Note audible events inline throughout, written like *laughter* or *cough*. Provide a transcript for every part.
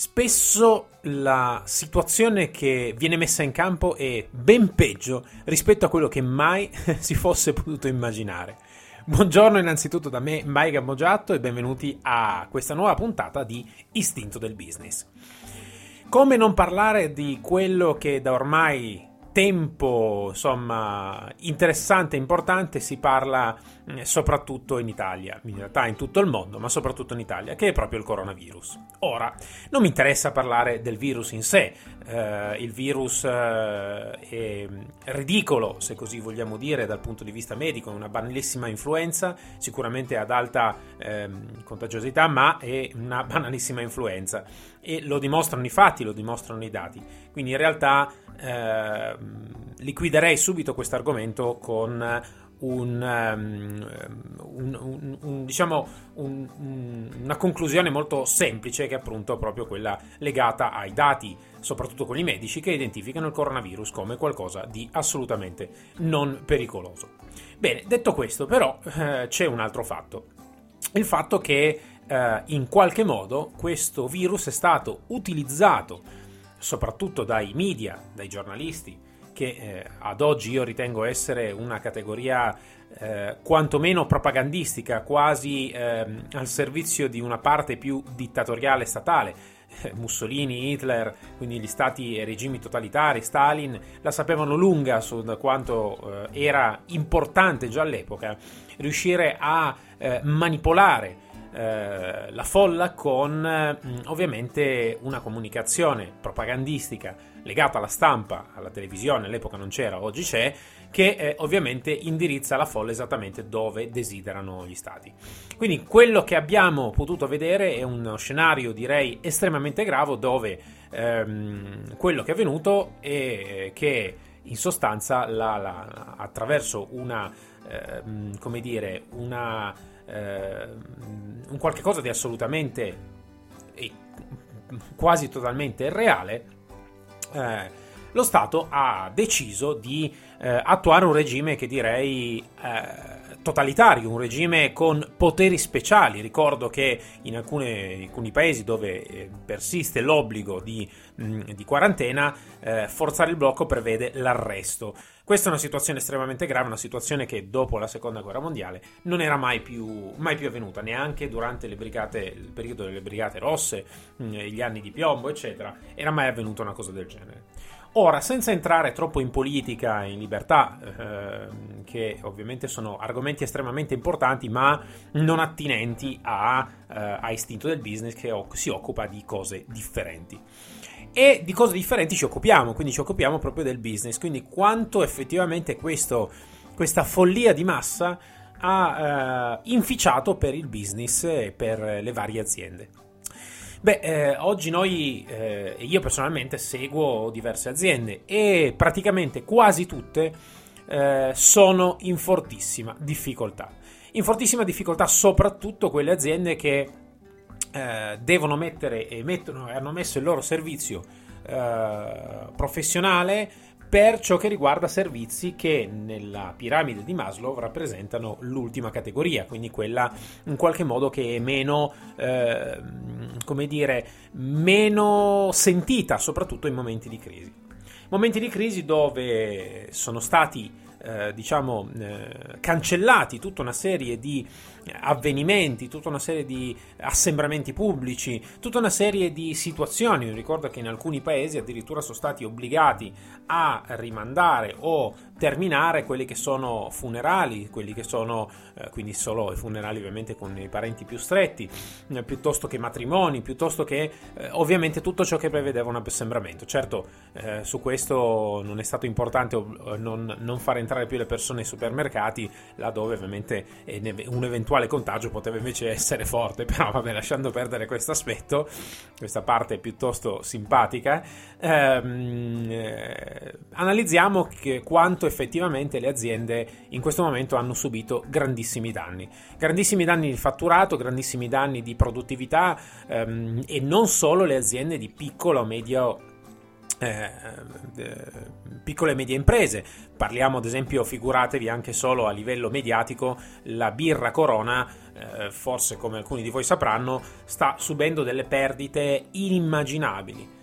Spesso la situazione che viene messa in campo è ben peggio rispetto a quello che mai *laughs* si fosse potuto immaginare. Buongiorno innanzitutto da me, Mike Mogiatto, e benvenuti a questa nuova puntata di Istinto del Business. Come non parlare di quello che da ormai tempo insomma interessante e importante si parla eh, soprattutto in Italia, in realtà in tutto il mondo, ma soprattutto in Italia, che è proprio il coronavirus. Ora, non mi interessa parlare del virus in sé, eh, il virus eh, è ridicolo, se così vogliamo dire, dal punto di vista medico, è una banalissima influenza, sicuramente ad alta eh, contagiosità, ma è una *laughs* banalissima influenza e lo dimostrano i fatti, lo dimostrano i dati. Quindi in realtà eh, liquiderei subito questo argomento con un, um, un, un, un, diciamo una conclusione molto semplice che è appunto proprio quella legata ai dati, soprattutto quelli medici, che identificano il coronavirus come qualcosa di assolutamente non pericoloso. Bene, detto questo, però eh, c'è un altro fatto. Il fatto che eh, in qualche modo questo virus è stato utilizzato soprattutto dai media, dai giornalisti, che eh, ad oggi io ritengo essere una categoria eh, quantomeno propagandistica, quasi eh, al servizio di una parte più dittatoriale statale. Eh, Mussolini, Hitler, quindi gli stati e regimi totalitari, Stalin, la sapevano lunga su quanto eh, era importante già all'epoca riuscire a eh, la folla con ovviamente una comunicazione propagandistica legata alla stampa, alla televisione, all'epoca non c'era, oggi c'è, che eh, ovviamente indirizza la folla esattamente dove desiderano gli stati. Quindi quello che abbiamo potuto vedere è uno scenario direi estremamente grave dove ehm, quello che è avvenuto è che in sostanza la, la, attraverso una, ehm, come dire, una, ehm, un qualche cosa di assolutamente e quasi totalmente irreale eh, lo Stato ha deciso di eh, attuare un regime che direi eh, totalitario, un regime con poteri speciali. Ricordo che in, alcune, alcuni paesi dove eh, persiste l'obbligo di, mm, di quarantena, eh, forzare il blocco prevede l'arresto. Questa è una situazione estremamente grave, una situazione che dopo la seconda guerra mondiale non era mai più, mai più avvenuta, neanche durante brigate, il periodo delle brigate rosse, mm, gli anni di piombo, eccetera, era mai avvenuta una cosa del genere. Ora, senza entrare troppo in politica, in libertà, eh, che ovviamente sono argomenti estremamente importanti, ma non attinenti a, eh, a istinto del business che si occupa di cose differenti. E di cose differenti ci occupiamo, quindi ci occupiamo proprio del business, quindi quanto effettivamente questo, questa follia di massa ha eh, inficiato per il business e per le varie aziende. Beh, eh, oggi noi, eh, io personalmente seguo diverse aziende e praticamente quasi tutte eh, sono in fortissima difficoltà. In fortissima difficoltà soprattutto quelle aziende che eh, devono mettere e mettono hanno messo il loro servizio eh, professionale per ciò che riguarda servizi che nella piramide di Maslow rappresentano l'ultima categoria, quindi quella in qualche modo che è meno, eh, come dire, meno sentita, soprattutto in momenti di crisi. Momenti di crisi dove sono stati eh, diciamo, eh, cancellati tutta una serie di avvenimenti, tutta una serie di assembramenti pubblici, tutta una serie di situazioni. Ricordo che in alcuni paesi addirittura sono stati obbligati a rimandare o terminare quelli che sono funerali, quelli che sono eh, quindi solo i funerali ovviamente con i parenti più stretti, eh, piuttosto che matrimoni, piuttosto che eh, ovviamente tutto ciò che prevedeva un assembramento. Certo, eh, su questo non è stato importante non, non far entrare più le persone nei supermercati, laddove ovviamente un eventuale contagio poteva invece essere forte, *laughs* però vabbè, lasciando perdere questo aspetto, questa parte piuttosto simpatica, ehm, eh, analizziamo quanto effettivamente le aziende in questo momento hanno subito grandissimi danni. Grandissimi danni di fatturato, grandissimi danni di produttività ehm, e non solo le aziende di piccolo o medio eh, eh, piccole e medie imprese. Parliamo ad esempio, figuratevi anche solo a livello mediatico, la birra Corona, eh, forse come alcuni di voi sapranno, sta subendo delle perdite inimmaginabili.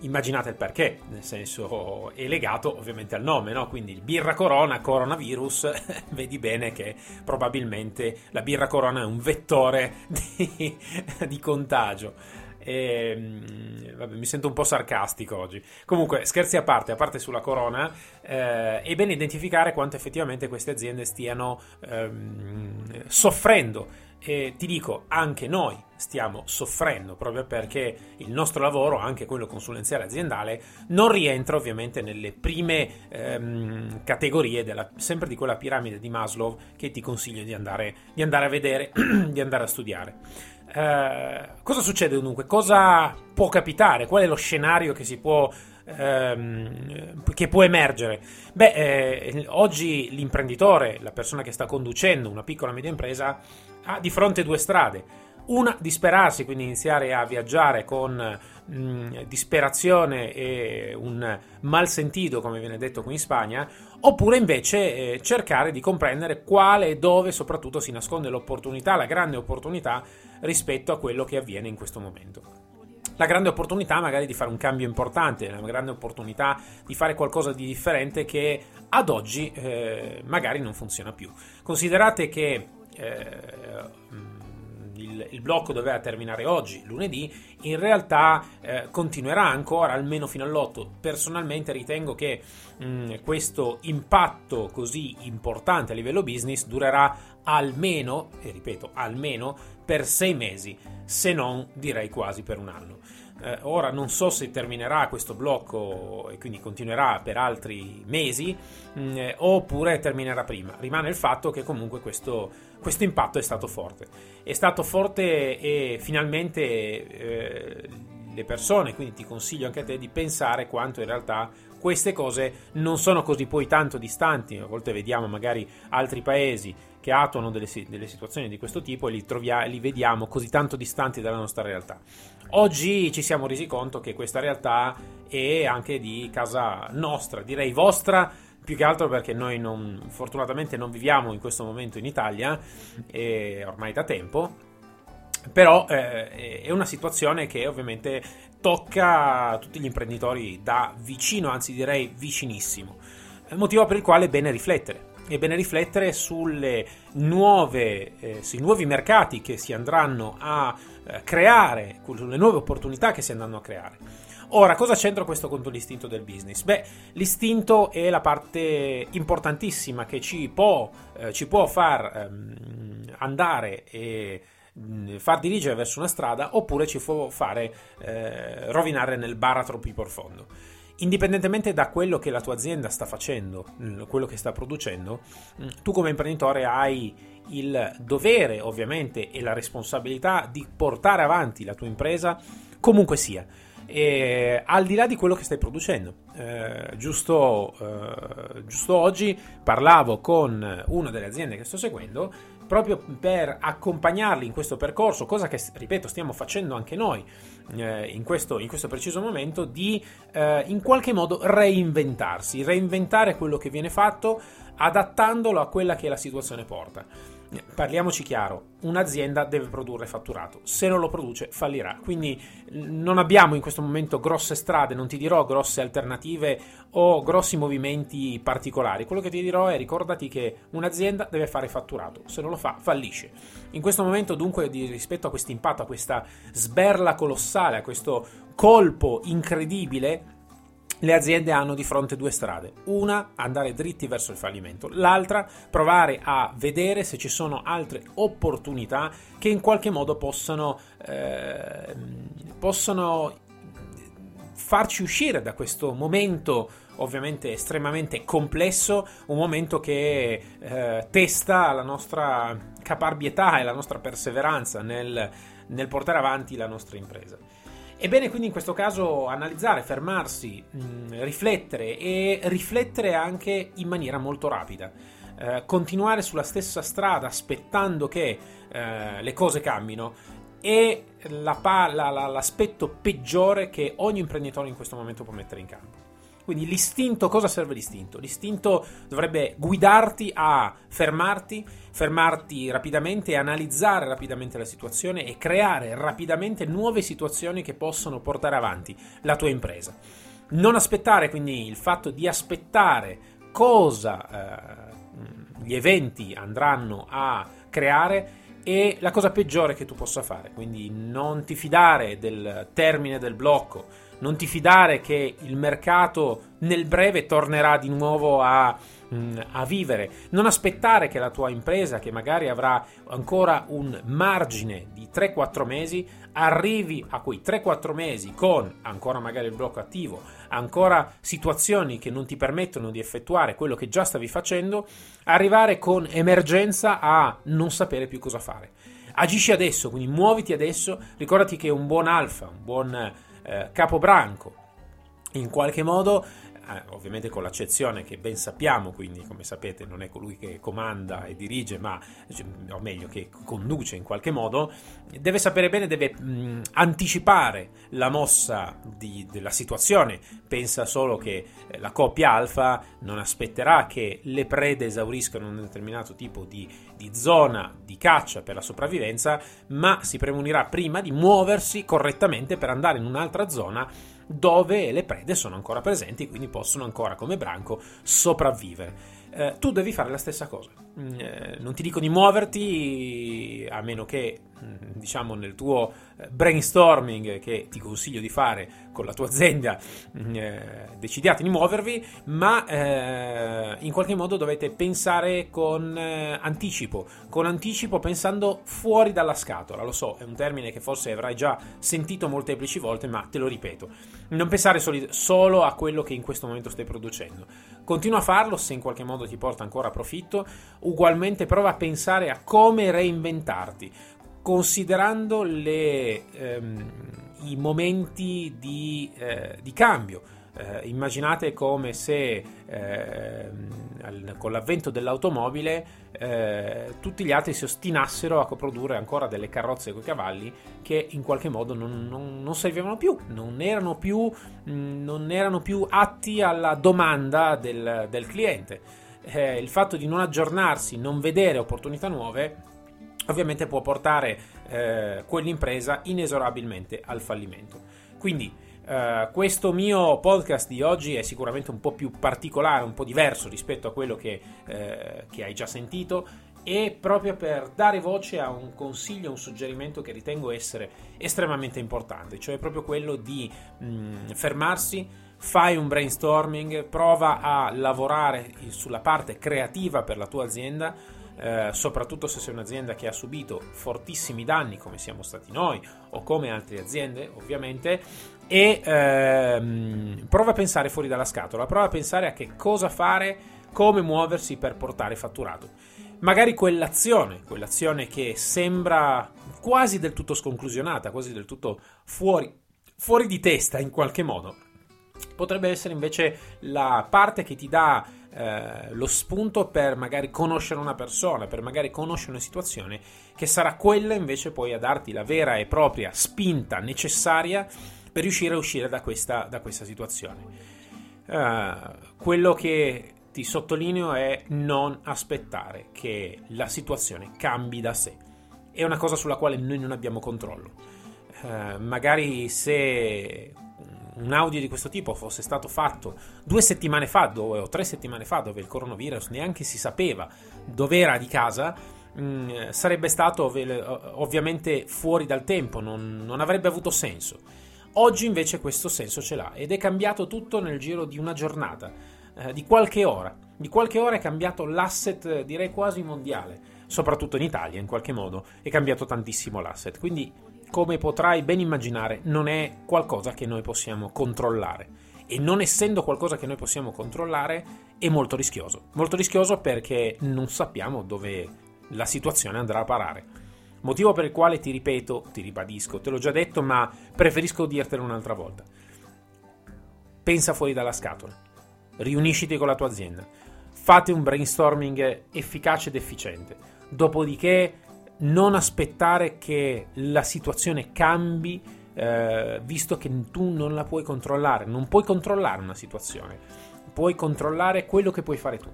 Immaginate il perché, nel senso è legato ovviamente al nome, no? quindi il birra corona, coronavirus, *laughs* vedi bene che probabilmente la birra corona è un vettore di, *laughs* di contagio. E, ehm, vabbè, mi sento un po' sarcastico oggi. Comunque, scherzi a parte, a parte sulla corona, eh, è bene identificare quanto effettivamente queste aziende stiano ehm, soffrendo. E ti dico, anche noi stiamo soffrendo proprio perché il nostro lavoro, anche quello consulenziale aziendale, non rientra ovviamente nelle prime ehm, categorie della, sempre di quella piramide di Maslow che ti consiglio di andare, di andare a vedere, *clears throat* di andare a studiare. Eh, cosa succede dunque? Cosa può capitare? Qual è lo scenario che si può ehm, che può emergere? Beh, eh, oggi l'imprenditore, la persona che sta conducendo una piccola media impresa, ha di fronte due strade. Una, disperarsi, quindi iniziare a viaggiare con mh, disperazione e un mal sentito, come viene detto qui in Spagna, oppure invece eh, cercare di comprendere quale e dove soprattutto si nasconde l'opportunità, la grande opportunità rispetto a quello che avviene in questo momento. La grande opportunità magari di fare un cambio importante, la grande opportunità di fare qualcosa di differente che ad oggi eh, magari non funziona più. Considerate che eh, il, il, blocco doveva terminare oggi, lunedì, in realtà eh, continuerà ancora almeno fino all'8. Personalmente ritengo che mh, mm, questo impatto così importante a livello business durerà almeno, e ripeto, almeno per sei mesi, se non direi quasi per un anno. Eh, ora non so se terminerà questo blocco e quindi continuerà per altri mesi mh, mm, oppure terminerà prima. Rimane il fatto che comunque questo, questo impatto è stato forte. È stato forte e finalmente eh, le persone, quindi ti consiglio anche a te di pensare quanto in realtà queste cose non sono così poi tanto distanti. A volte vediamo magari altri paesi che attuano delle, delle situazioni di questo tipo e li, trovia, li vediamo così tanto distanti dalla nostra realtà. Oggi ci siamo resi conto che questa realtà è anche di casa nostra, direi vostra, più che altro perché noi non, fortunatamente non viviamo in questo momento in Italia, ormai da tempo, però eh, è una situazione che ovviamente tocca tutti gli imprenditori da vicino, anzi direi vicinissimo, motivo per il quale è bene riflettere è bene riflettere sulle nuove, eh, sui nuovi mercati che si andranno a eh, creare, sulle nuove opportunità che si andranno a creare. Ora, cosa c'entra questo con l'istinto del business? Beh, l'istinto è la parte importantissima che ci può, eh, ci può far ehm, andare e far dirigere verso una strada oppure ci può fare eh, rovinare nel baratro più profondo indipendentemente da quello che la tua azienda sta facendo, mm, quello che sta producendo, mm, tu come imprenditore hai il dovere ovviamente e la responsabilità di portare avanti la tua impresa comunque sia. E, al di là di quello che stai producendo. Eh, giusto, eh, giusto oggi parlavo con una delle aziende che sto seguendo proprio per accompagnarli in questo percorso, cosa che, ripeto, stiamo facendo anche noi eh, in, questo, in, questo, preciso momento, di eh, in qualche modo reinventarsi, reinventare quello che viene fatto adattandolo a quella che la situazione porta. Parliamoci chiaro, un'azienda deve produrre fatturato, se non lo produce fallirà. Quindi non abbiamo in questo momento grosse strade, non ti dirò grosse alternative o grossi movimenti particolari. Quello che ti dirò è ricordati che un'azienda deve fare fatturato, se non lo fa fallisce. In questo momento dunque rispetto a questo impatto, a questa sberla colossale, a questo colpo incredibile, le aziende hanno di fronte due strade. Una, andare dritti verso il fallimento. L'altra, provare a vedere se ci sono altre opportunità che in qualche modo possano, eh, possano farci uscire da questo momento ovviamente estremamente complesso, un momento che eh, testa la nostra caparbietà e la nostra perseveranza nel, nel portare avanti la nostra impresa. È bene quindi in questo caso analizzare, fermarsi, mh, mm, riflettere e riflettere anche in maniera molto rapida. Eh, continuare sulla stessa strada aspettando che eh, le cose cambino è la, la, la, l'aspetto peggiore che ogni imprenditore in questo momento può mettere in campo. Quindi l'istinto, cosa serve l'istinto? L'istinto dovrebbe guidarti a fermarti, fermarti rapidamente, analizzare rapidamente la situazione e creare rapidamente nuove situazioni che possono portare avanti la tua impresa. Non aspettare, quindi il fatto di aspettare cosa eh, gli eventi andranno a creare è la cosa peggiore che tu possa fare. Quindi non ti fidare del termine del blocco, non ti fidare che il mercato nel breve tornerà di nuovo a, mm, a, vivere, non aspettare che la tua impresa, che magari avrà ancora un margine di 3-4 mesi, arrivi a quei 3-4 mesi con ancora magari il blocco attivo, ancora situazioni che non ti permettono di effettuare quello che già stavi facendo, arrivare con emergenza a non sapere più cosa fare. Agisci adesso, quindi muoviti adesso, ricordati che un buon alfa, un buon eh, capobranco, in qualche modo eh, ovviamente con l'accezione che ben sappiamo, quindi come sapete non è colui che comanda e dirige, ma cioè, o meglio che conduce in qualche modo, deve sapere bene, deve mh, anticipare la mossa di, della situazione. Pensa solo che eh, la coppia alfa non aspetterà che le prede esauriscano un determinato tipo di, di zona di caccia per la sopravvivenza, ma si premunirà prima di muoversi correttamente per andare in un'altra zona dove le prede sono ancora presenti quindi possono ancora come branco sopravvivere. Eh, tu devi fare la stessa cosa. Mm, eh, non ti dico di muoverti, a meno che, mm, diciamo, nel tuo eh, brainstorming che ti consiglio di fare con la tua azienda mm, eh, decidiate di muovervi, ma eh, in qualche modo dovete pensare con eh, anticipo, con anticipo pensando fuori dalla scatola. Lo so, è un termine che forse avrai già sentito molteplici volte, ma te lo ripeto. Non pensare soli- solo a quello che in questo momento stai producendo. Continua a farlo se in qualche modo ti porta ancora profitto, ugualmente prova a pensare a come reinventarti, considerando le, ehm, i momenti di, eh, di cambio. Eh, immaginate come se eh, con l'avvento dell'automobile eh, tutti gli altri si ostinassero a produrre ancora delle carrozze con i cavalli che in qualche modo non, non, non servivano più, non erano più, mh, mm, non erano più atti alla domanda del, del cliente. Eh, il fatto di non aggiornarsi, non vedere opportunità nuove, ovviamente può portare eh, quell'impresa inesorabilmente al fallimento. Quindi uh, questo mio podcast di oggi è sicuramente un po' più particolare, un po' diverso rispetto a quello che, uh, che hai già sentito. E proprio per dare voce a un consiglio, un suggerimento che ritengo essere estremamente importante, cioè proprio quello di mh, mm, fermarsi, fai un brainstorming, prova a lavorare sulla parte creativa per la tua azienda, eh, soprattutto se sei un'azienda che ha subito fortissimi danni come siamo stati noi o come altre aziende ovviamente e ehm, prova a pensare fuori dalla scatola, prova a pensare a che cosa fare, come muoversi per portare fatturato. Magari quell'azione, quell'azione che sembra quasi del tutto sconclusionata, quasi del tutto fuori, fuori di testa in qualche modo, potrebbe essere invece la parte che ti dà eh, lo spunto per magari conoscere una persona, per magari conoscere una situazione, che sarà quella invece poi a darti la vera e propria spinta necessaria per riuscire a uscire da questa, da questa situazione. Uh, quello che ti sottolineo è non aspettare che la situazione cambi da sé. È una cosa sulla quale noi non abbiamo controllo. Uh, magari se un audio di questo tipo fosse stato fatto due settimane fa dove, o tre settimane fa dove il coronavirus neanche si sapeva dove era di casa, mh, mm, sarebbe stato ovviamente fuori dal tempo, non, non avrebbe avuto senso. Oggi invece questo senso ce l'ha ed è cambiato tutto nel giro di una giornata, eh, di qualche ora. Di qualche ora è cambiato l'asset, direi quasi mondiale, soprattutto in Italia in qualche modo, è cambiato tantissimo l'asset. Quindi come potrai ben immaginare, non è qualcosa che noi possiamo controllare. E non essendo qualcosa che noi possiamo controllare, è molto rischioso. Molto rischioso perché non sappiamo dove la situazione andrà a parare. Motivo per il quale ti ripeto, ti ribadisco, te l'ho già detto, ma preferisco dirtelo un'altra volta. Pensa fuori dalla scatola. Riunisciti con la tua azienda. Fate un brainstorming efficace ed efficiente. Dopodiché non aspettare che la situazione cambi eh, visto che tu non la puoi controllare, non puoi controllare una situazione, puoi controllare quello che puoi fare tu.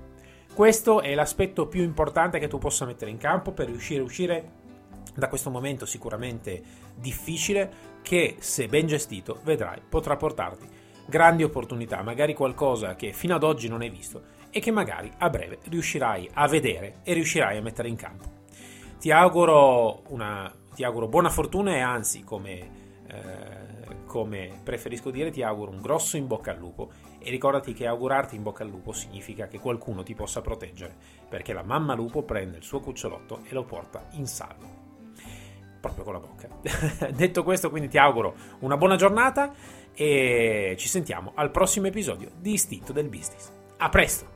Questo è l'aspetto più importante che tu possa mettere in campo per riuscire a uscire da questo momento sicuramente difficile che se ben gestito vedrai potrà portarti grandi opportunità, magari qualcosa che fino ad oggi non hai visto e che magari a breve riuscirai a vedere e riuscirai a mettere in campo. Ti auguro, una, ti auguro buona fortuna e anzi, come, eh, come preferisco dire, ti auguro un grosso in bocca al lupo e ricordati che augurarti in bocca al lupo significa che qualcuno ti possa proteggere, perché la mamma lupo prende il suo cucciolotto e lo porta in salvo proprio con la bocca. *laughs* Detto questo, quindi ti auguro una buona giornata e ci sentiamo al prossimo episodio di Istinto del Business. A presto!